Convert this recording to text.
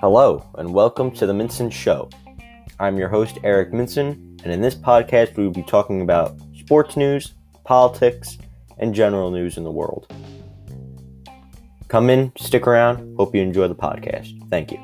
Hello, and welcome to the Mincin Show. I'm your host, Eric Mincin, and in this podcast, we will be talking about sports news, politics, and general news in the world. Come in, stick around. Hope you enjoy the podcast. Thank you.